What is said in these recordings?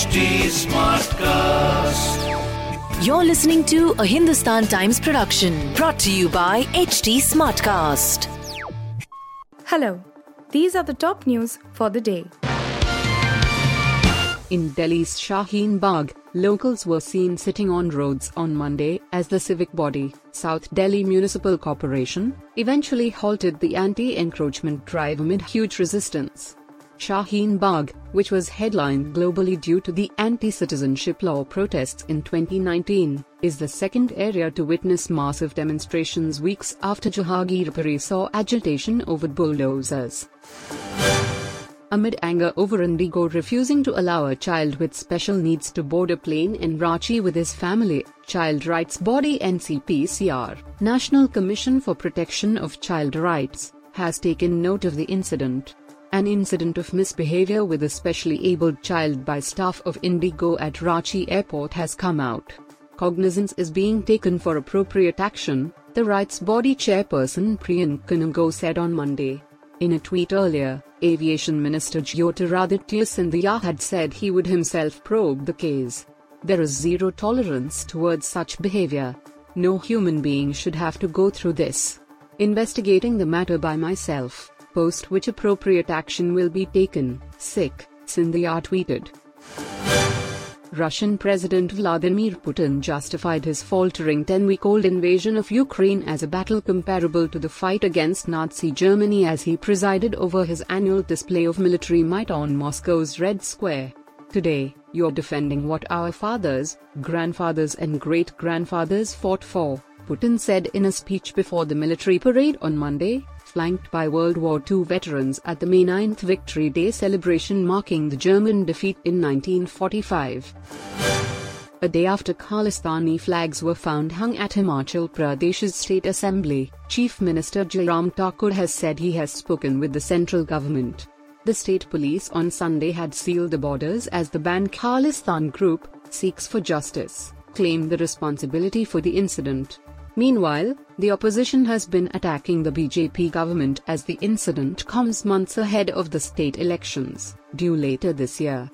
HT Smartcast. You're listening to a Hindustan Times production brought to you by HT Smartcast. Hello, these are the top news for the day. In Delhi's Shaheen Bagh, locals were seen sitting on roads on Monday as the civic body, South Delhi Municipal Corporation, eventually halted the anti-encroachment drive amid huge resistance. Shaheen Bagh, which was headlined globally due to the anti-citizenship law protests in 2019, is the second area to witness massive demonstrations weeks after Jahangirpuri saw agitation over bulldozers. Amid anger over Indigo refusing to allow a child with special needs to board a plane in Ranchi with his family, child rights body NCPCR, National Commission for Protection of Child Rights, has taken note of the incident. An incident of misbehavior with a specially abled child by staff of Indigo at Ranchi Airport has come out. Cognizance is being taken for appropriate action, the rights body chairperson Priyank Kanoongo said on Monday. In a tweet earlier, Aviation Minister Jyotiraditya Scindia had said he would himself probe the case. There is zero tolerance towards such behavior. No human being should have to go through this. Investigating the matter by myself post which appropriate action will be taken, sick, Scindia tweeted. Russian President Vladimir Putin justified his faltering 10 week old invasion of Ukraine as a battle comparable to the fight against Nazi Germany as he presided over his annual display of military might on Moscow's Red Square. Today, you're defending what our fathers, grandfathers, and great grandfathers fought for, Putin said in a speech before the military parade on Monday, flanked by World War II veterans at the May 9th Victory Day celebration marking the German defeat in 1945. A day after Khalistani flags were found hung at Himachal Pradesh's State Assembly, Chief Minister Jairam Thakur has said he has spoken with the central government. The state police on Sunday had sealed the borders as the banned Khalistan group, Sikhs for Justice, claimed the responsibility for the incident. Meanwhile, the opposition has been attacking the BJP government as the incident comes months ahead of the state elections, due later this year.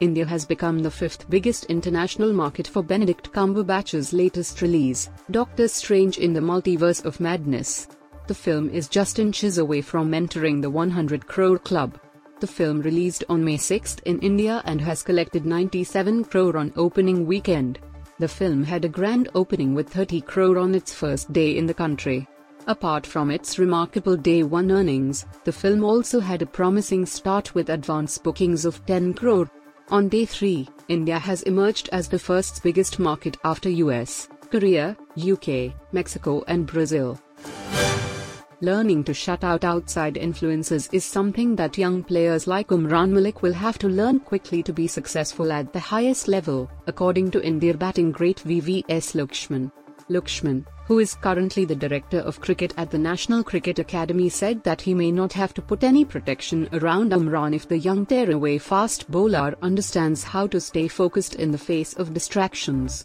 India has become the fifth biggest international market for Benedict Cumberbatch's latest release, Doctor Strange in the Multiverse of Madness. The film is just inches away from entering the 100 crore club. The film released on May 6 in India and has collected 97 crore on opening weekend. The film had a grand opening with 30 crore on its first day in the country. Apart from its remarkable day one earnings, the film also had a promising start with advance bookings of 10 crore. On day 3, India has emerged as the first biggest market after US, Korea, UK, Mexico, and Brazil. Learning to shut out outside influences is something that young players like Umran Malik will have to learn quickly to be successful at the highest level, according to India batting great VVS Laxman. Laxman, who is currently the director of cricket at the National Cricket Academy, said that he may not have to put any protection around Umran if the young tearaway fast bowler understands how to stay focused in the face of distractions.